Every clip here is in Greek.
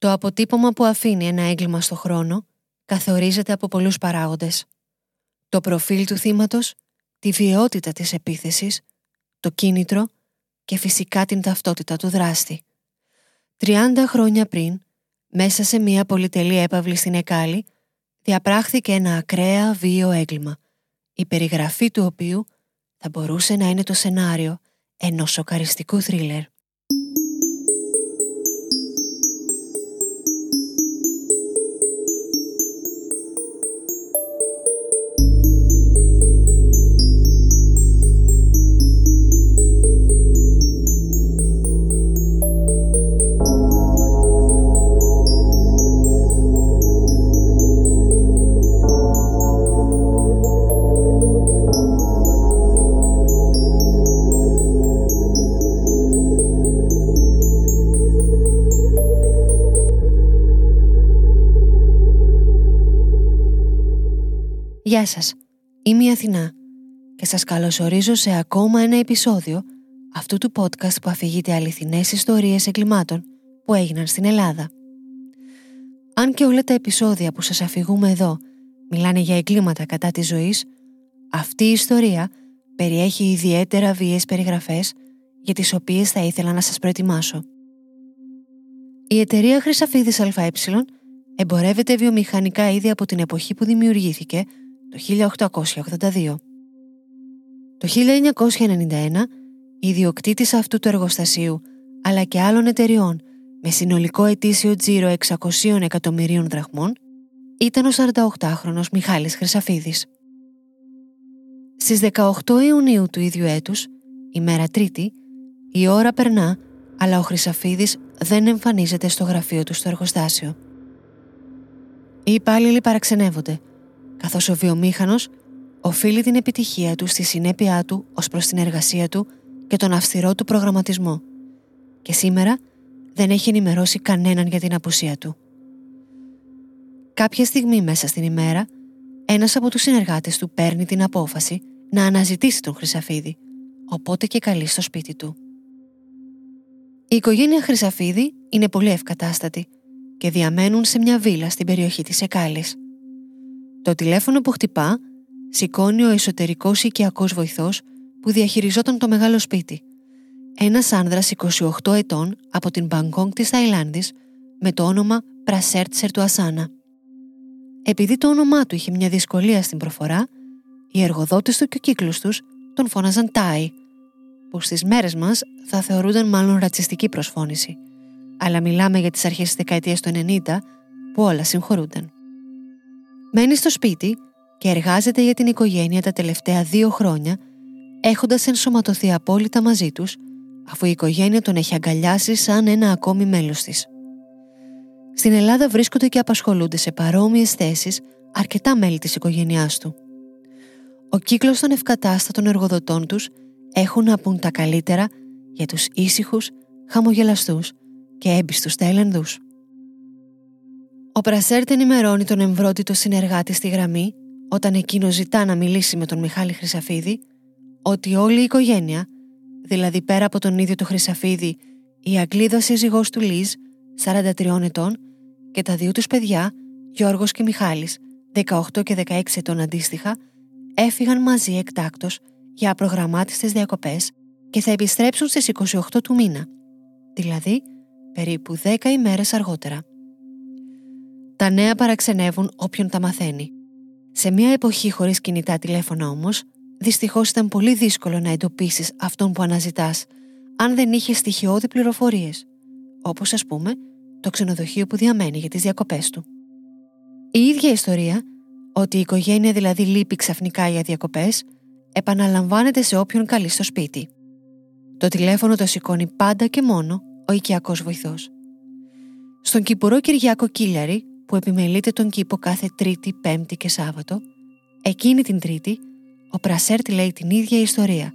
Το αποτύπωμα που αφήνει ένα έγκλημα στο χρόνο καθορίζεται από πολλούς παράγοντες. Το προφίλ του θύματος, τη βιαιότητα της επίθεσης, το κίνητρο και φυσικά την ταυτότητα του δράστη. 30 χρόνια πριν, μέσα σε μια πολυτελή έπαυλη στην Εκάλη, διαπράχθηκε ένα ακραία βίαιο έγκλημα, η περιγραφή του οποίου θα μπορούσε να είναι το σενάριο ενός σοκαριστικού θρίλερ. Γεια σας, είμαι η Αθηνά και σας καλωσορίζω σε ακόμα ένα επεισόδιο αυτού του podcast που αφηγείται αληθινές ιστορίες εγκλημάτων που έγιναν στην Ελλάδα. Αν και όλα τα επεισόδια που σας αφηγούμε εδώ μιλάνε για εγκλήματα κατά της ζωής, αυτή η ιστορία περιέχει ιδιαίτερα βίαιες περιγραφές για τις οποίες θα ήθελα να σας προετοιμάσω. Η εταιρεία Χρυσαφίδης ΑΕ εμπορεύεται βιομηχανικά ήδη από την εποχή που δημιουργήθηκε το 1882. Το 1991, η ιδιοκτήτης αυτού του εργοστασίου, αλλά και άλλων εταιριών με συνολικό ετήσιο τζίρο 600 εκατομμυρίων δραχμών, ήταν ο 48χρονος Μιχάλης Χρυσαφίδης. Στις 18 Ιουνίου του ίδιου έτους, ημέρα Τρίτη, η ώρα περνά, αλλά ο Χρυσαφίδης δεν εμφανίζεται στο γραφείο του στο εργοστάσιο. Οι υπάλληλοι παραξενεύονται – καθώς ο βιομήχανος οφείλει την επιτυχία του στη συνέπειά του ως προς την εργασία του και τον αυστηρό του προγραμματισμό και σήμερα δεν έχει ενημερώσει κανέναν για την απουσία του. Κάποια στιγμή μέσα στην ημέρα, ένας από τους συνεργάτες του παίρνει την απόφαση να αναζητήσει τον Χρυσαφίδη, οπότε και καλεί στο σπίτι του. Η οικογένεια Χρυσαφίδη είναι πολύ ευκατάστατη και διαμένουν σε μια βίλα στην περιοχή της Εκάλης. Το τηλέφωνο που χτυπά σηκώνει ο εσωτερικός οικιακός βοηθός που διαχειριζόταν το μεγάλο σπίτι. Ένας άνδρας 28 ετών από την Μπαγκόγκ της Ταϊλάνδης με το όνομα Πρασέρτσερ του Ασάνα. Επειδή το όνομά του είχε μια δυσκολία στην προφορά, οι εργοδότες του και ο κύκλος τους τον φώναζαν Τάι, που στις μέρες μας θα θεωρούνταν μάλλον ρατσιστική προσφώνηση. Αλλά μιλάμε για τις αρχές της δεκαετίας του 90 που όλα συγχωρούνταν. Μένει στο σπίτι και εργάζεται για την οικογένεια τα τελευταία δύο χρόνια, έχοντας ενσωματωθεί απόλυτα μαζί τους, αφού η οικογένεια τον έχει αγκαλιάσει σαν ένα ακόμη μέλος της. Στην Ελλάδα βρίσκονται και απασχολούνται σε παρόμοιες θέσεις αρκετά μέλη της οικογένειάς του. Ο κύκλος των ευκατάστατων εργοδοτών τους έχουν να πούν τα καλύτερα για τους ήσυχους, χαμογελαστούς και έμπιστους Ταϊλανδού. Ο Πρασέρτ ενημερώνει τον εμβρότητο συνεργάτη στη γραμμή όταν εκείνο ζητά να μιλήσει με τον Μιχάλη Χρυσαφίδη ότι όλη η οικογένεια, δηλαδή πέρα από τον ίδιο του Χρυσαφίδη, η Αγγλίδα σύζυγός του Λίζ, 43 ετών, και τα δύο τους παιδιά, Γιώργος και Μιχάλης, 18 και 16 ετών αντίστοιχα, έφυγαν μαζί εκτάκτος για απρογραμμάτιστες διακοπές και θα επιστρέψουν στις 28 του μήνα, δηλαδή περίπου 10 ημέρες αργότερα. Τα νέα παραξενεύουν όποιον τα μαθαίνει. Σε μια εποχή χωρίς κινητά τηλέφωνα όμως, δυστυχώς ήταν πολύ δύσκολο να εντοπίσεις αυτόν που αναζητάς, αν δεν είχες στοιχειώδη πληροφορίες, όπως ας πούμε το ξενοδοχείο που διαμένει για τις διακοπές του. Η ίδια ιστορία, ότι η οικογένεια δηλαδή λείπει ξαφνικά για διακοπές, επαναλαμβάνεται σε όποιον καλεί στο σπίτι. Το τηλέφωνο το σηκώνει πάντα και μόνο ο οικιακός βοηθός. Στον κυπουρό Κυριάκο Κίλιαρη, που επιμελείται τον κήπο κάθε Τρίτη, Πέμπτη και Σάββατο, εκείνη την Τρίτη ο Πρασέρτ λέει την ίδια ιστορία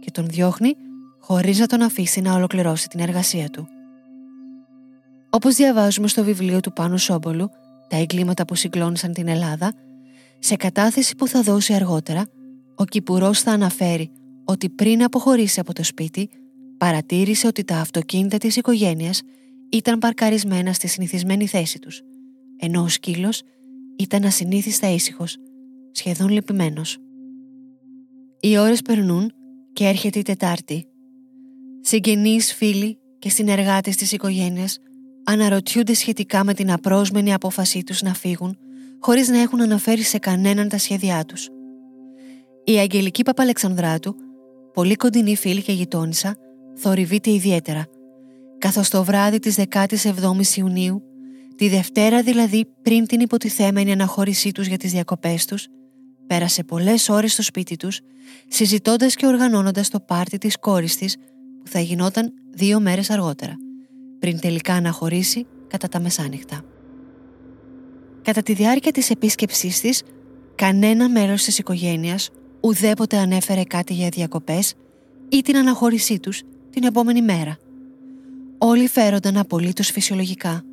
και τον διώχνει χωρίς να τον αφήσει να ολοκληρώσει την εργασία του. Όπως διαβάζουμε στο βιβλίο του Πάνου Σόμπολου «Τα εγκλήματα που συγκλώνησαν την Ελλάδα», σε κατάθεση που θα δώσει αργότερα, ο Κυπουρός θα αναφέρει ότι πριν αποχωρήσει από το σπίτι, παρατήρησε ότι τα αυτοκίνητα της οικογένειας ήταν παρκαρισμένα στη συνηθισμένη θέση τους, ενώ ο σκύλος ήταν ασυνήθιστα ήσυχος, σχεδόν λυπημένος. Οι ώρες περνούν και έρχεται η Τετάρτη. Συγγενείς, φίλοι και συνεργάτες της οικογένειας αναρωτιούνται σχετικά με την απρόσμενη απόφασή τους να φύγουν χωρίς να έχουν αναφέρει σε κανέναν τα σχέδιά τους. Η Αγγελική Παπαλεξανδράτου, πολύ κοντινή φίλη και γειτόνισσα, θορυβείται ιδιαίτερα, καθώς το βράδυ της 17ης Ιουνίου, τη Δευτέρα δηλαδή πριν την υποτιθέμενη αναχώρησή τους για τις διακοπές τους, πέρασε πολλές ώρες στο σπίτι τους, συζητώντας και οργανώνοντας το πάρτι της κόρης της, που θα γινόταν δύο μέρες αργότερα, πριν τελικά αναχωρήσει κατά τα μεσάνυχτα. Κατά τη διάρκεια της επίσκεψής της, κανένα μέλος της οικογένειας ουδέποτε ανέφερε κάτι για διακοπές ή την αναχώρησή τους την επόμενη μέρα. Όλοι φέρονταν απολύτως φυσιολογικά.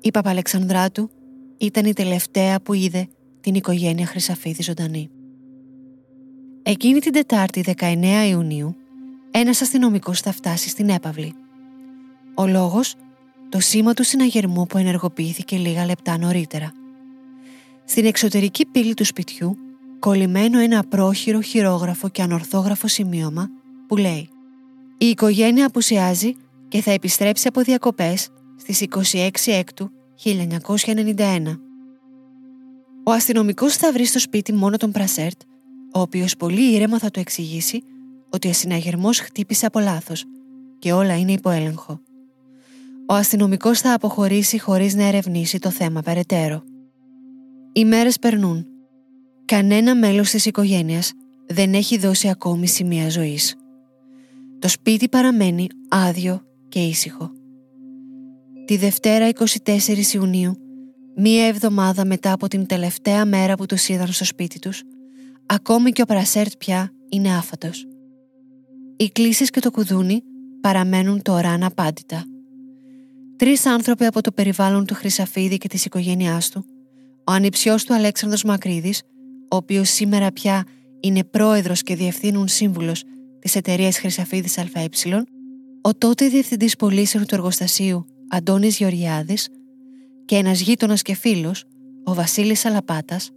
Η Παπαλεξανδράτου ήταν η τελευταία που είδε την οικογένεια Χρυσαφίδη ζωντανή. Εκείνη την Τετάρτη 19 Ιουνίου, ένας αστυνομικός θα φτάσει στην έπαυλη. Ο λόγος, το σήμα του συναγερμού που ενεργοποιήθηκε λίγα λεπτά νωρίτερα. Στην εξωτερική πύλη του σπιτιού, κολλημένο ένα πρόχειρο χειρόγραφο και ανορθόγραφο σημείωμα που λέει «Η οικογένεια απουσιάζει και θα επιστρέψει από διακοπές στις 26 Έκτου 1991». Ο αστυνομικός θα βρει στο σπίτι μόνο τον Πρασέρτ, ο οποίος πολύ ήρεμα θα του εξηγήσει ότι ο συναγερμός χτύπησε από λάθος και όλα είναι υπό έλεγχο. Ο αστυνομικός θα αποχωρήσει χωρίς να ερευνήσει το θέμα περαιτέρω. Οι μέρες περνούν. Κανένα μέλος της οικογένειας δεν έχει δώσει ακόμη σημεία ζωής. Το σπίτι παραμένει άδειο και ήσυχο. Τη Δευτέρα 24 Ιουνίου, μία εβδομάδα μετά από την τελευταία μέρα που τους είδαν στο σπίτι τους, ακόμη και ο Πρασέρτ πια είναι άφατος. Οι κλήσεις και το κουδούνι παραμένουν τώρα αναπάντητα. Τρεις άνθρωποι από το περιβάλλον του Χρυσαφίδη και της οικογένειάς του, ο ανιψιός του Αλέξανδρος Μακρύδης, ο οποίος σήμερα πια είναι πρόεδρος και διευθύνουν σύμβουλος της εταιρείας Χρυσαφίδης ΑΕ, ο τότε διευθυντής πωλήσεων του εργοστασίου Αντώνης Γεωργιάδης και ένας γείτονας και φίλος, ο Βασίλης Αλαπάτας,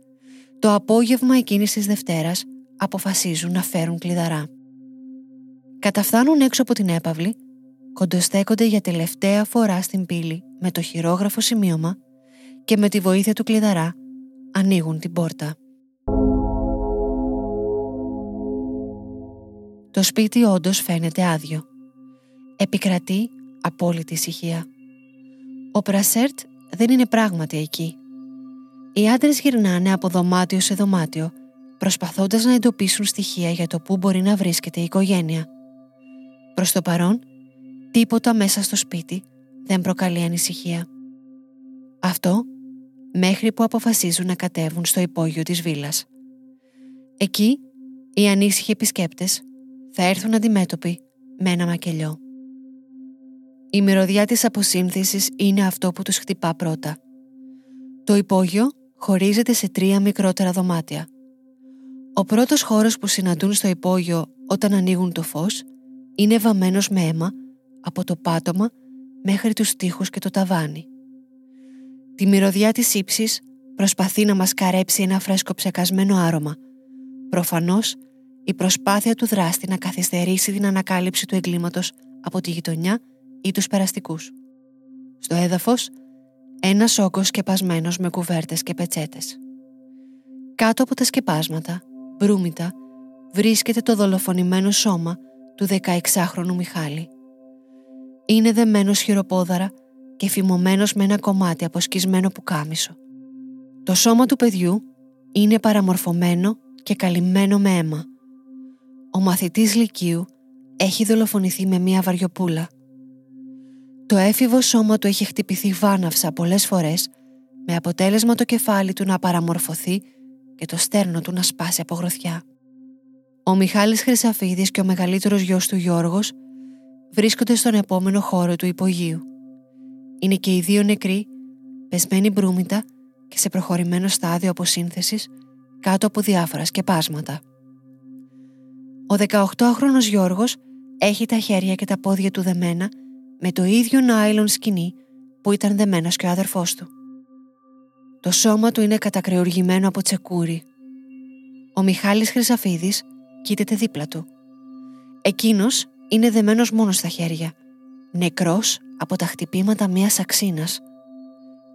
το απόγευμα εκείνης της Δευτέρας αποφασίζουν να φέρουν κλειδαρά. Καταφθάνουν έξω από την έπαυλη, κοντοστέκονται για τελευταία φορά στην πύλη με το χειρόγραφο σημείωμα και με τη βοήθεια του κλειδαρά ανοίγουν την πόρτα. Το σπίτι όντως φαίνεται άδειο. Επικρατεί απόλυτη ησυχία. Ο Πρασέρτ δεν είναι πράγματι εκεί. Οι άντρες γυρνάνε από δωμάτιο σε δωμάτιο, προσπαθώντας να εντοπίσουν στοιχεία για το πού μπορεί να βρίσκεται η οικογένεια. Προς το παρόν, τίποτα μέσα στο σπίτι δεν προκαλεί ανησυχία. Αυτό μέχρι που αποφασίζουν να κατέβουν στο υπόγειο της βίλας. Εκεί, οι ανήσυχοι επισκέπτες θα έρθουν αντιμέτωποι με ένα μακελιό. Η μυρωδιά της αποσύνθεσης είναι αυτό που τους χτυπά πρώτα. Το υπόγειο χωρίζεται σε τρία μικρότερα δωμάτια. Ο πρώτος χώρος που συναντούν στο υπόγειο όταν ανοίγουν το φως είναι βαμμένος με αίμα από το πάτωμα μέχρι τους τοίχους και το ταβάνι. Τη μυρωδιά της ύψης προσπαθεί να μας καρέψει ένα φρέσκο ψεκασμένο άρωμα. Προφανώς, η προσπάθεια του δράστη να καθυστερήσει την ανακάλυψη του εγκλήματος από τη γειτονιά ή τους περαστικούς. Στο έδαφος, ένας όγκος σκεπασμένος με κουβέρτες και πετσέτες. Κάτω από τα σκεπάσματα, μπρούμητα, βρίσκεται το δολοφονημένο σώμα του 16χρονου Μιχάλη. Είναι δεμένος χειροπόδαρα και φημωμένος με ένα κομμάτι από σκισμένο πουκάμισο. Το σώμα του παιδιού είναι παραμορφωμένο και καλυμμένο με αίμα. Ο μαθητής Λυκείου έχει δολοφονηθεί με μία βαριοπούλα. Το έφηβο σώμα του έχει χτυπηθεί βάναυσα πολλές φορές με αποτέλεσμα το κεφάλι του να παραμορφωθεί και το στέρνο του να σπάσει από γροθιά. Ο Μιχάλης Χρυσαφίδης και ο μεγαλύτερος γιος του Γιώργος βρίσκονται στον επόμενο χώρο του υπογείου. Είναι και οι δύο νεκροί, πεσμένοι μπρούμητα και σε προχωρημένο στάδιο αποσύνθεσης κάτω από διάφορα σκεπάσματα. Ο 18χρονος Γιώργος έχει τα χέρια και τα πόδια του δεμένα με το ίδιο νάιλον σκηνή που ήταν δεμένος και ο αδερφός του. Το σώμα του είναι κατακρεουργημένο από τσεκούρι. Ο Μιχάλης Χρυσαφίδης κοίταται δίπλα του. Εκείνος είναι δεμένος μόνος στα χέρια, νεκρός από τα χτυπήματα μιας αξίνας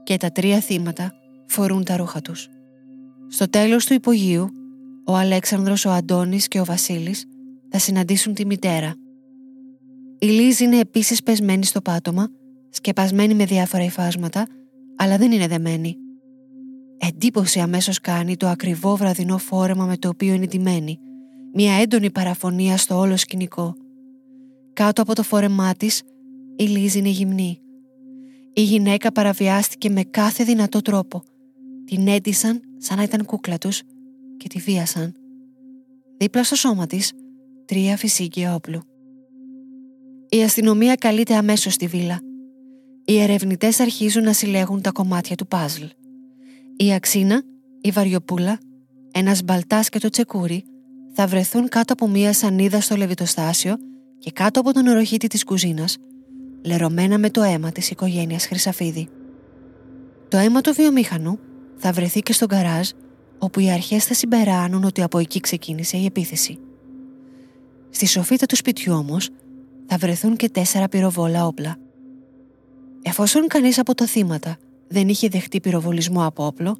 και τα τρία θύματα φορούν τα ρούχα τους. Στο τέλος του υπογείου, ο Αλέξανδρος, ο Αντώνης και ο Βασίλης θα συναντήσουν τη μητέρα. Η Λίζ είναι επίσης πεσμένη στο πάτωμα, σκεπασμένη με διάφορα υφάσματα, αλλά δεν είναι δεμένη. Εντύπωση αμέσως κάνει το ακριβό βραδινό φόρεμα με το οποίο είναι ντυμένη, μια έντονη παραφωνία στο όλο σκηνικό. Κάτω από το φόρεμά της, η Λίζ είναι γυμνή. Η γυναίκα παραβιάστηκε με κάθε δυνατό τρόπο. Την έντυσαν σαν να ήταν κούκλα τους και τη βίασαν. Δίπλα στο σώμα της, τρία φυσίκια όπλου. Η αστυνομία καλείται αμέσως στη βίλα. Οι ερευνητές αρχίζουν να συλλέγουν τα κομμάτια του παζλ. Η αξίνα, η βαριοπούλα, ένας μπαλτάς και το τσεκούρι θα βρεθούν κάτω από μία σανίδα στο λεβιτοστάσιο και κάτω από τον οροχήτη της κουζίνας, λερωμένα με το αίμα της οικογένειας Χρυσαφίδη. Το αίμα του βιομήχανου θα βρεθεί και στον καράζ όπου οι αρχές θα συμπεράνουν ότι από εκεί ξεκίνησε η επίθεση. Στη σοφίτα του σπιτιού όμως θα βρεθούν και τέσσερα πυροβόλα όπλα. Εφόσον κανείς από τα θύματα δεν είχε δεχτεί πυροβολισμό από όπλο,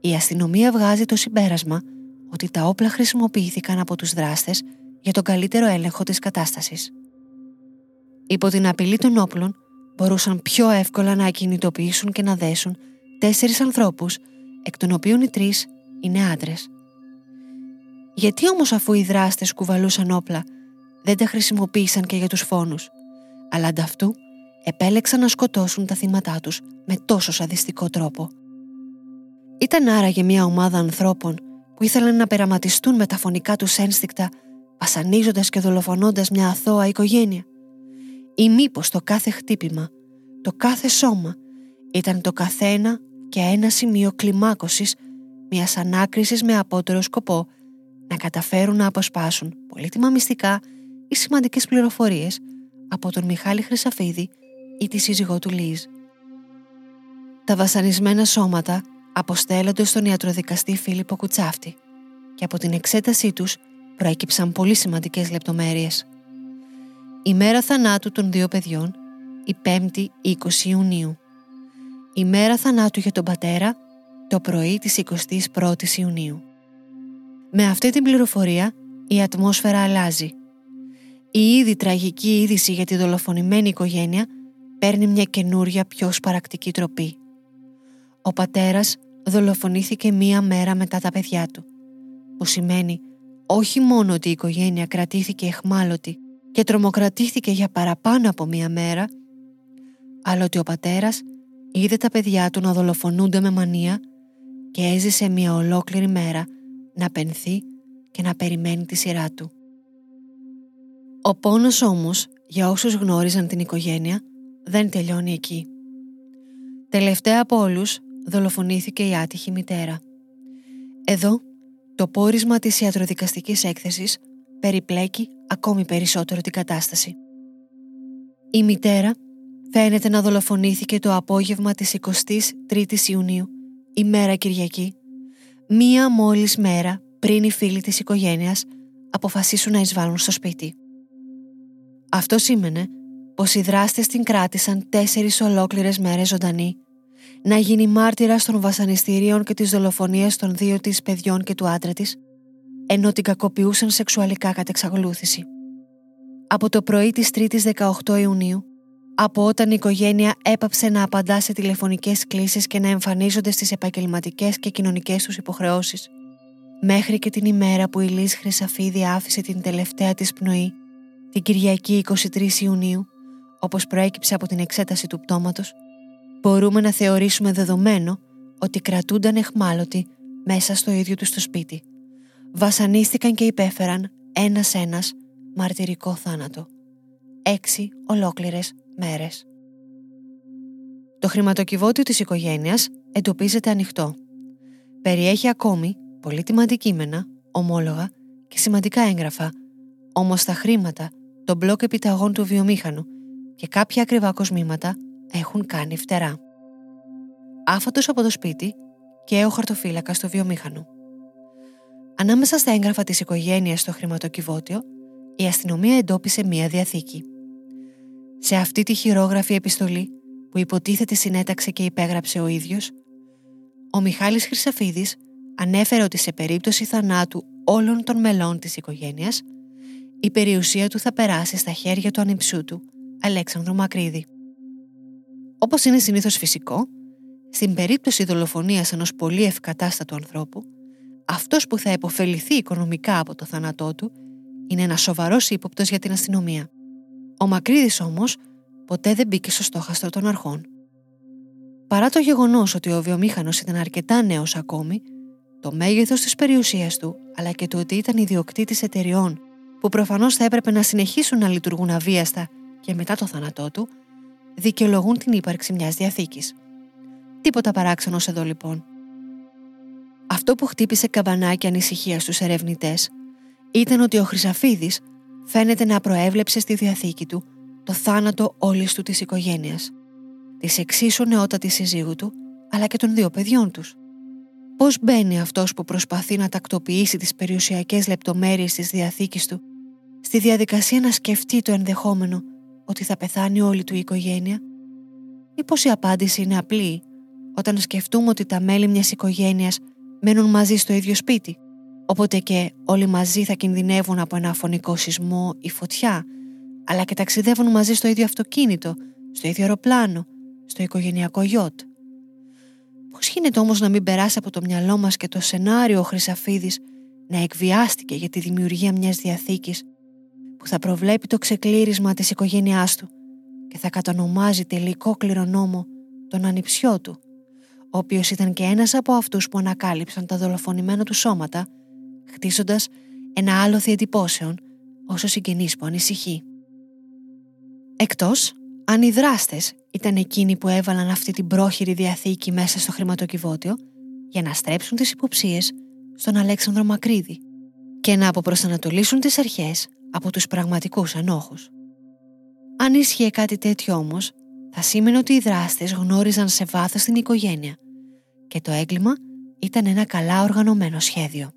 η αστυνομία βγάζει το συμπέρασμα ότι τα όπλα χρησιμοποιήθηκαν από τους δράστες για τον καλύτερο έλεγχο της κατάστασης. Υπό την απειλή των όπλων μπορούσαν πιο εύκολα να ακινητοποιήσουν και να δέσουν τέσσερις ανθρώπους, εκ των οποίων οι τρεις είναι άντρες. Γιατί όμως αφού οι δράστες κουβαλούσαν όπλα δεν τα χρησιμοποίησαν και για τους φόνους, αλλά ανταυτού επέλεξαν να σκοτώσουν τα θύματά τους με τόσο σαδιστικό τρόπο. Ήταν άραγε μια ομάδα ανθρώπων που ήθελαν να περαματιστούν με τα φωνικά τους ένστικτα, βασανίζοντας και δολοφονώντας μια αθώα οικογένεια. Ή μήπως το κάθε χτύπημα, το κάθε σώμα ήταν το καθένα και ένα σημείο κλιμάκωσης μιας ανάκρισης με απότερο σκοπό να καταφέρουν να αποσπάσουν πολύτιμα μυστικά ή σημαντικές πληροφορίες από τον Μιχάλη Χρυσαφίδη ή τη σύζυγό του Λίζ. Τα βασανισμένα σώματα αποστέλλονται στον ιατροδικαστή Φίλιππο Κουτσάφτη και από την εξέτασή τους προέκυψαν πολύ σημαντικές λεπτομέρειες. Η μέρα θανάτου των δύο παιδιών, η 5η 20 Ιουνίου. Η μέρα θανάτου για τον πατέρα, το πρωί της 21ης Ιουνίου. Με αυτή την πληροφορία η ατμόσφαιρα αλλάζει. Η ήδη τραγική είδηση για τη δολοφονημένη οικογένεια παίρνει μια καινούρια πιο σπαρακτική τροπή. Ο πατέρας δολοφονήθηκε μία μέρα μετά τα παιδιά του, που σημαίνει όχι μόνο ότι η οικογένεια κρατήθηκε εχμάλωτη και τρομοκρατήθηκε για παραπάνω από μία μέρα, αλλά ότι ο πατέρας είδε τα παιδιά του να δολοφονούνται με μανία και έζησε μία ολόκληρη μέρα να πενθεί και να περιμένει τη σειρά του. Ο πόνος όμως, για όσους γνώριζαν την οικογένεια, δεν τελειώνει εκεί. Τελευταία από όλους δολοφονήθηκε η άτυχη μητέρα. Εδώ, το πόρισμα της ιατροδικαστικής έκθεσης περιπλέκει ακόμη περισσότερο την κατάσταση. Η μητέρα φαίνεται να δολοφονήθηκε το απόγευμα της 23ης Ιουνίου, ημέρα Κυριακή, μία μόλις μέρα πριν οι φίλοι της οικογένειας αποφασίσουν να εισβάλλουν στο σπίτι. Αυτό σήμαινε πως οι δράστες την κράτησαν τέσσερις ολόκληρες μέρες ζωντανή, να γίνει μάρτυρα των βασανιστήριων και της δολοφονίας των δύο της παιδιών και του άντρα της, ενώ την κακοποιούσαν σεξουαλικά κατά εξακολούθηση. Από το πρωί της 3ης 18 Ιουνίου, από όταν η οικογένεια έπαψε να απαντά σε τηλεφωνικές κλήσεις και να εμφανίζονται στις επαγγελματικές και κοινωνικές τους υποχρεώσεις, μέχρι και την ημέρα που η Λύς Χρυσαφίδη άφησε την τελευταία της πνοή, την Κυριακή 23 Ιουνίου, όπως προέκυψε από την εξέταση του πτώματος, μπορούμε να θεωρήσουμε δεδομένο ότι κρατούνταν εχμάλωτοι μέσα στο ίδιο τους το σπίτι. Βασανίστηκαν και υπέφεραν ένας-ένας μαρτυρικό θάνατο. Έξι ολόκληρες μέρες. Το χρηματοκιβώτιο της οικογένειας εντοπίζεται ανοιχτό. Περιέχει ακόμη πολύτιμα αντικείμενα, ομόλογα και σημαντικά έγγραφα, όμως τα χρήματα, το μπλοκ επιταγών του βιομήχανου και κάποια ακριβά κοσμήματα έχουν κάνει φτερά. Άφατος από το σπίτι και ο χαρτοφύλακας στο βιομήχανο. Ανάμεσα στα έγγραφα της οικογένειας στο χρηματοκιβώτιο, η αστυνομία εντόπισε μία διαθήκη. Σε αυτή τη χειρόγραφη επιστολή, που υποτίθεται συνέταξε και υπέγραψε ο ίδιος, ο Μιχάλης Χρυσαφίδης ανέφερε ότι σε περίπτωση θανάτου όλων των μελών της οικογένειας, η περιουσία του θα περάσει στα χέρια του ανιψού του, Αλέξανδρου Μακρύδη. Όπως είναι συνήθως φυσικό, στην περίπτωση δολοφονίας ενός πολύ ευκατάστατου ανθρώπου, αυτός που θα υποφεληθεί οικονομικά από το θάνατό του είναι ένας σοβαρός ύποπτος για την αστυνομία. Ο Μακρύδης όμως ποτέ δεν μπήκε στο στόχαστρο των αρχών. Παρά το γεγονός ότι ο βιομήχανος ήταν αρκετά νέος ακόμη, το μέγεθος της περιουσίας του, αλλά και το ότι ήταν ιδιοκτήτης εταιριών που προφανώς θα έπρεπε να συνεχίσουν να λειτουργούν αβίαστα και μετά το θάνατό του, δικαιολογούν την ύπαρξη μιας διαθήκης. Τίποτα παράξενο εδώ λοιπόν. Αυτό που χτύπησε καμπανάκι ανησυχίας στους ερευνητές ήταν ότι ο Χρυσαφίδης φαίνεται να προέβλεψε στη διαθήκη του το θάνατο όλης του της οικογένειας, της εξίσου νεότατης συζύγου του, αλλά και των δύο παιδιών τους. Πώς μπαίνει αυτός που προσπαθεί να τακτοποιήσει τις περιουσιακές λεπτομέρειες της διαθήκης του στη διαδικασία να σκεφτεί το ενδεχόμενο ότι θα πεθάνει όλη του η οικογένεια, ή πως η απάντηση είναι απλή όταν σκεφτούμε ότι τα μέλη μιας οικογένειας μένουν μαζί στο ίδιο σπίτι, οπότε και όλοι μαζί θα κινδυνεύουν από ένα φωνικό σεισμό ή φωτιά, αλλά και ταξιδεύουν μαζί στο ίδιο αυτοκίνητο, στο ίδιο αεροπλάνο, στο οικογενειακό γιότ. Πώς γίνεται όμως να μην περάσει από το μυαλό μας και το σενάριο ο Χρυσαφίδης να εκβιάστηκε για τη δημιουργία μιας διαθήκης που θα προβλέπει το ξεκλήρισμα της οικογένειάς του και θα κατονομάζει τελικό κληρονόμο τον ανιψιό του, ο οποίος ήταν και ένας από αυτούς που ανακάλυψαν τα δολοφονημένα του σώματα, χτίζοντας ένα άλοθη εντυπώσεων όσο συγγενής που ανησυχεί. Εκτός αν οι δράστες ήταν εκείνοι που έβαλαν αυτή την πρόχειρη διαθήκη μέσα στο χρηματοκιβώτιο για να στρέψουν τις υποψίες στον Αλέξανδρο Μακρύδη και να αποπροσανατολίσουν τις αρχές από τους πραγματικούς ενόχους. Αν ίσχυε κάτι τέτοιο όμως, θα σήμαινε ότι οι δράστες γνώριζαν σε βάθος την οικογένεια και το έγκλημα ήταν ένα καλά οργανωμένο σχέδιο.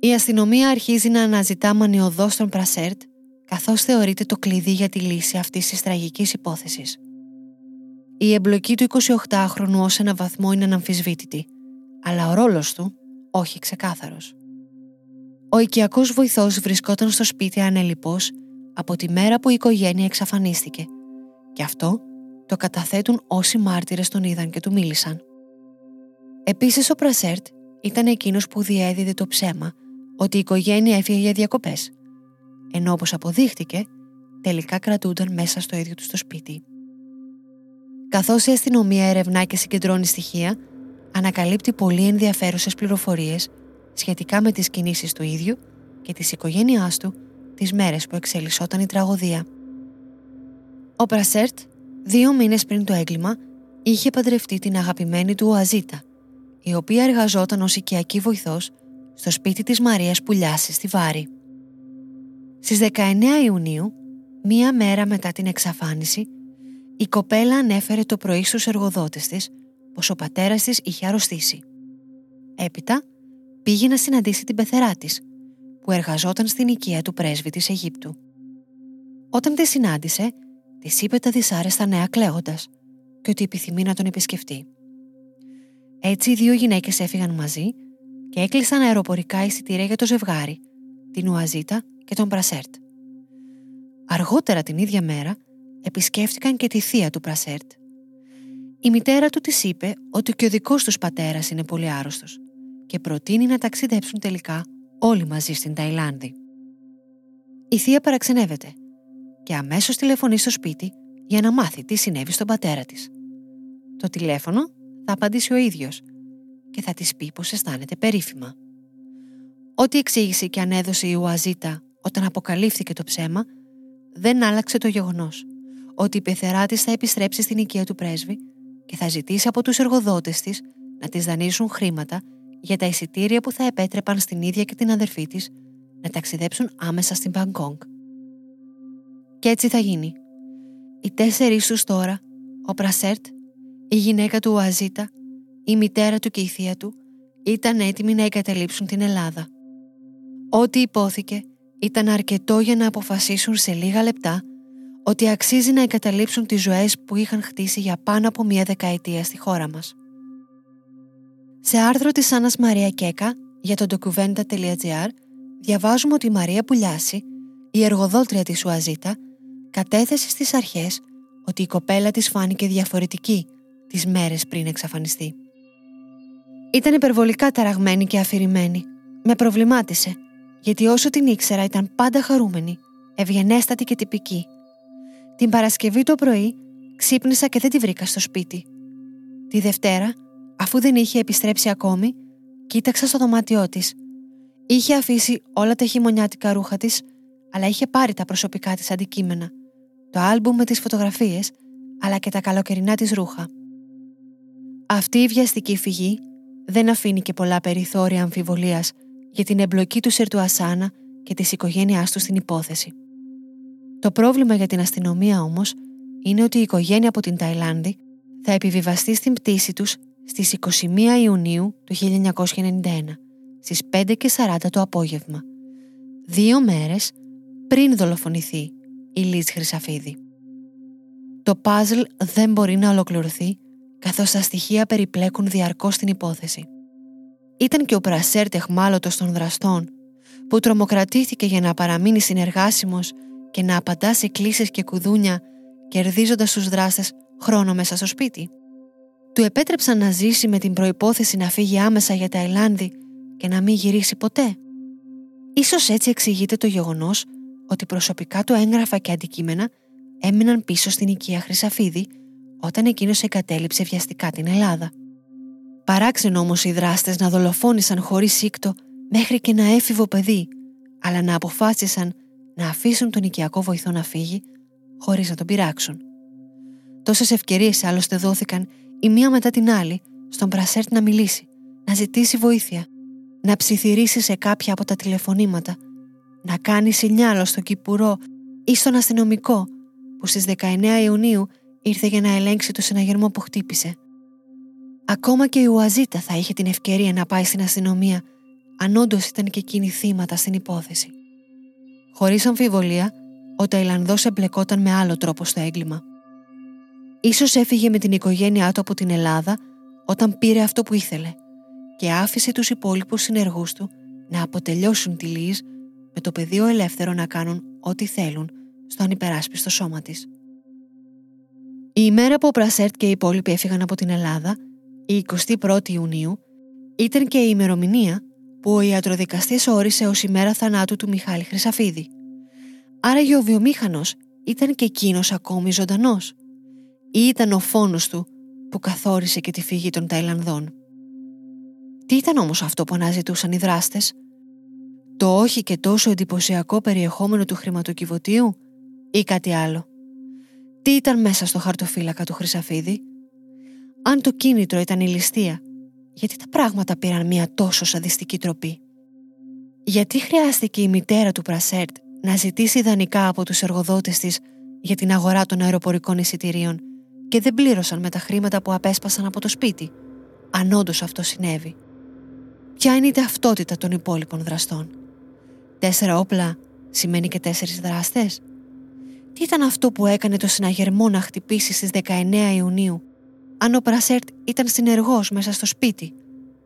Η αστυνομία αρχίζει να αναζητά μανιωδώς τον Πρασέρτ καθώς θεωρείται το κλειδί για τη λύση αυτής της τραγικής υπόθεσης. Η εμπλοκή του 28χρονου ως ένα βαθμό είναι αναμφισβήτητη, αλλά ο ρόλος του όχι ξεκάθαρος. Ο οικιακός βοηθός βρισκόταν στο σπίτι ανελιπώς από τη μέρα που η οικογένεια εξαφανίστηκε και αυτό το καταθέτουν όσοι μάρτυρες τον είδαν και του μίλησαν. Επίσης ο Πρασέρτ ήταν εκείνος που διέδιδε το ψέμα ότι η οικογένεια έφυγε για διακοπές ενώ όπως αποδείχτηκε τελικά κρατούνταν μέσα στο ίδιο τους το σπίτι. Καθώς η αστυνομία ερευνά και συγκεντρώνει στοιχεία, ανακαλύπτει πολύ ενδιαφέρουσες πληροφορίες σχετικά με τις κινήσεις του ίδιου και της οικογένειάς του τις μέρες που εξελισσόταν η τραγωδία. Ο Πρασέρτ, δύο μήνες πριν το έγκλημα, είχε παντρευτεί την αγαπημένη του Οαζίτα, η οποία εργαζόταν ως οικιακή βοηθός στο σπίτι της Μαρίας Πουλιάσης στη Βάρη. Στις 19 Ιουνίου, μία μέρα μετά την εξαφάνιση, η κοπέλα ανέφερε το πρωί στους εργοδότες της πως ο πατέρας της είχε αρρωστήσει. Έπειτα, πήγε να συναντήσει την πεθερά της, που εργαζόταν στην οικία του πρέσβη της Αιγύπτου. Όταν τη συνάντησε, της είπε τα δυσάρεστα νέα κλαίγοντας και ότι επιθυμεί να τον επισκεφτεί. Έτσι οι δύο γυναίκες έφυγαν μαζί και έκλεισαν αεροπορικά εισιτήρια για το ζευγάρι, την Ουαζίτα και τον Πρασέρτ. Αργότερα την ίδια μέρα επισκέφτηκαν και τη θεία του Πρασέρτ. Η μητέρα του της είπε ότι και ο δικός τους πατέρας είναι πολύ άρρωστος και προτείνει να ταξιδέψουν τελικά όλοι μαζί στην Ταϊλάνδη. Η θεία παραξενεύεται και αμέσως τηλεφωνεί στο σπίτι για να μάθει τι συνέβη στον πατέρα της. Το τηλέφωνο θα απαντήσει ο ίδιος και θα της πει πως αισθάνεται περίφημα. Ό,τι εξήγησε και ανέδωσε η Ουαζίτα όταν αποκαλύφθηκε το ψέμα, δεν άλλαξε το γεγονός ότι η πεθερά της θα επιστρέψει στην οικία του πρέσβη και θα ζητήσει από τους εργοδότες της να της δανείσουν χρήματα για τα εισιτήρια που θα επέτρεπαν στην ίδια και την αδερφή της να ταξιδέψουν άμεσα στην Μπαγκόγκ. Και έτσι θα γίνει, οι τέσσερις τους τώρα, ο Πρασέρτ, η γυναίκα του Ουαζίτα, η μητέρα του και η θεία του, ήταν έτοιμοι να εγκαταλείψουν την Ελλάδα. Ό,τι υπόθηκε ήταν αρκετό για να αποφασίσουν σε λίγα λεπτά ότι αξίζει να εγκαταλείψουν τις ζωές που είχαν χτίσει για πάνω από μία δεκαετία στη χώρα μας. Σε άρθρο της Άννας Μαρία Κέκα για το documenta.gr διαβάζουμε ότι η Μαρία Πουλιάση, η εργοδότρια της Ουαζίτα, κατέθεσε στις αρχές ότι η κοπέλα της φάνηκε διαφορετική τις μέρες πριν εξαφανιστεί. Ήταν υπερβολικά ταραγμένη και αφηρημένη. Με προβλημάτισε, γιατί όσο την ήξερα ήταν πάντα χαρούμενη, ευγενέστατη και τυπική. Την Παρασκευή το πρωί ξύπνησα και δεν τη βρήκα στο σπίτι. Τη Δευτέρα, αφού δεν είχε επιστρέψει ακόμη, κοίταξα στο δωμάτιό της. Είχε αφήσει όλα τα χειμωνιάτικα ρούχα της, αλλά είχε πάρει τα προσωπικά της αντικείμενα. Το άλμπουμ με τις φωτογραφίες, αλλά και τα καλοκαιρινά της ρούχα. Αυτή η βιαστική φυγή δεν αφήνει και πολλά περιθώρια αμφιβολίας για την εμπλοκή του Σερτουασάνα και της οικογένειάς του στην υπόθεση. Το πρόβλημα για την αστυνομία όμως είναι ότι η οικογένεια από την Ταϊλάνδη θα επιβιβαστεί στην πτήση τους στις 21 Ιουνίου του 1991, στις 5.40 το απόγευμα, δύο μέρες πριν δολοφονηθεί η Λίζ Χρυσαφίδη. Το πάζλ δεν μπορεί να ολοκληρωθεί καθώς τα στοιχεία περιπλέκουν διαρκώς την υπόθεση. Ήταν και ο Πρασέρ τεχμάλωτος των δραστών, που τρομοκρατήθηκε για να παραμείνει συνεργάσιμος και να απαντά σε κλήσεις και κουδούνια, κερδίζοντας τους δράστες χρόνο μέσα στο σπίτι. Του επέτρεψαν να ζήσει με την προϋπόθεση να φύγει άμεσα για τα Ελλάνδη και να μην γυρίσει ποτέ. Ίσως έτσι εξηγείται το γεγονός ότι προσωπικά του έγγραφα και αντικείμενα έμειναν πίσω στην οικία Χρυσαφίδη όταν εκείνος εγκατέλειψε βιαστικά την Ελλάδα. Παράξενο όμως οι δράστες να δολοφόνησαν χωρίς σύκτο μέχρι και ένα έφηβο παιδί, αλλά να αποφάσισαν να αφήσουν τον οικιακό βοηθό να φύγει χωρίς να τον πειράξουν. Τόσες ευκαιρίες άλλωστε δόθηκαν η μία μετά την άλλη στον Πρασέρτ να μιλήσει, να ζητήσει βοήθεια, να ψιθυρίσει σε κάποια από τα τηλεφωνήματα, να κάνει σινιάλο στον Κυπουρό ή στον αστυνομικό που στις 19 Ιουνίου ήρθε για να ελέγξει το συναγερμό που χτύπησε. Ακόμα και η Ουαζίτα θα είχε την ευκαιρία να πάει στην αστυνομία αν όντως ήταν και εκείνη θύματα στην υπόθεση. Χωρίς αμφιβολία, ο Ταϊλανδός εμπλεκόταν με άλλο τρόπο στο έγκλημα. Ίσως έφυγε με την οικογένειά του από την Ελλάδα όταν πήρε αυτό που ήθελε και άφησε τους υπόλοιπους συνεργούς του να αποτελειώσουν τη Λίζ με το πεδίο ελεύθερο να κάνουν ό,τι θέλουν στο ανυπεράσπιστο σώμα της. Η ημέρα που ο Πρασέρτ και οι υπόλοιποι έφυγαν από την Ελλάδα, η 21η Ιουνίου, ήταν και η ημερομηνία που ο ιατροδικαστής όρισε ως ημέρα θανάτου του Μιχάλη Χρυσαφίδη. Άρα ο βιομήχανος ήταν και εκείνος ακόμη ζωντανός. Ή ήταν ο φόνος του που καθόρισε και τη φυγή των Ταϊλανδών. Τι ήταν όμως αυτό που αναζητούσαν οι δράστες; Το όχι και τόσο εντυπωσιακό περιεχόμενο του χρηματοκιβωτίου ή κάτι άλλο; Τι ήταν μέσα στο χαρτοφύλακα του Χρυσαφίδη; Αν το κίνητρο ήταν η ληστεία, γιατί τα πράγματα πήραν μια τόσο σαδιστική τροπή; Γιατί χρειάστηκε η μητέρα του Πρασέρτ να ζητήσει ιδανικά από τους εργοδότες της για την αγορά των αεροπορικών εισιτηρίων και δεν πλήρωσαν με τα χρήματα που απέσπασαν από το σπίτι, αν όντως αυτό συνέβη. Ποια είναι η ταυτότητα των υπόλοιπων δραστών; Τέσσερα όπλα σημαίνει και τέσσερις δράστες; Τι ήταν αυτό που έκανε το συναγερμό να χτυπήσει στις 19 Ιουνίου, αν ο Πρασέρτ ήταν συνεργός μέσα στο σπίτι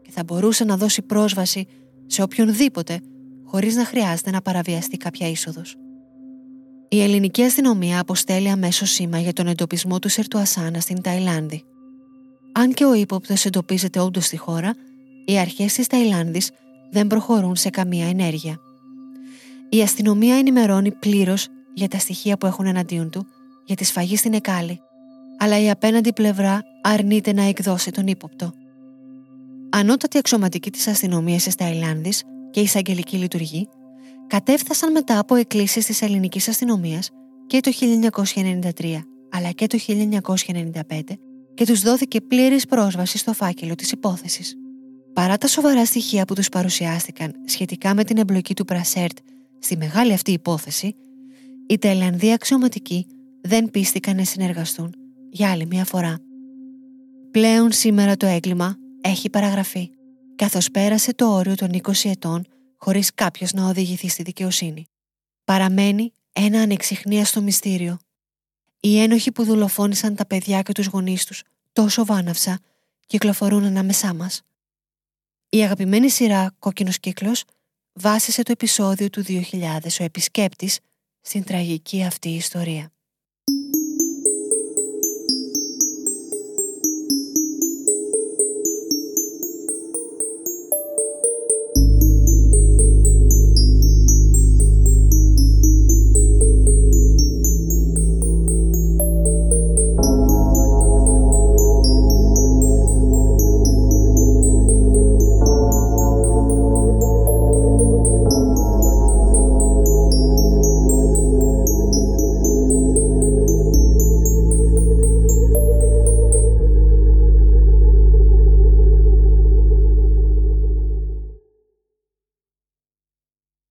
και θα μπορούσε να δώσει πρόσβαση σε οποιονδήποτε χωρίς να χρειάζεται να παραβιαστεί κάποια είσοδος; Η ελληνική αστυνομία αποστέλει αμέσως σήμα για τον εντοπισμό του Σερτουασάνα στην Ταϊλάνδη. Αν και ο ύποπτος εντοπίζεται όντως στη χώρα, οι αρχές της Ταϊλάνδης δεν προχωρούν σε καμία ενέργεια. Η αστυνομία ενημερώνει πλήρως για τα στοιχεία που έχουν εναντίον του για τη σφαγή στην Εκάλη, αλλά η απέναντι πλευρά αρνείται να εκδώσει τον ύποπτο. Ανώτατη αξιωματική της αστυνομίας της Ταϊλάνδης και η εισαγγελική λειτουργή κατέφθασαν μετά από εκκλήσεις της ελληνικής αστυνομίας και το 1993 αλλά και το 1995 και τους δόθηκε πλήρης πρόσβαση στο φάκελο της υπόθεσης. Παρά τα σοβαρά στοιχεία που τους παρουσιάστηκαν σχετικά με την εμπλοκή του Πρασέρτ στη μεγάλη αυτή υπόθεση, οι Ταϊλανδοί αξιωματικοί δεν πίστηκαν να συνεργαστούν για άλλη μια φορά. Πλέον σήμερα το έγκλημα έχει παραγραφεί, καθώς πέρασε το όριο των 20 ετών χωρίς κάποιος να οδηγηθεί στη δικαιοσύνη. Παραμένει ένα ανεξιχνίαστο μυστήριο. Οι ένοχοι που δολοφόνησαν τα παιδιά και τους γονείς τους τόσο βάναυσα κυκλοφορούν ανάμεσά μας. Η αγαπημένη σειρά «Κόκκινος κύκλος» βάσισε το επεισόδιο του 2000 ο επισκέπτης στην τραγική αυτή ιστορία.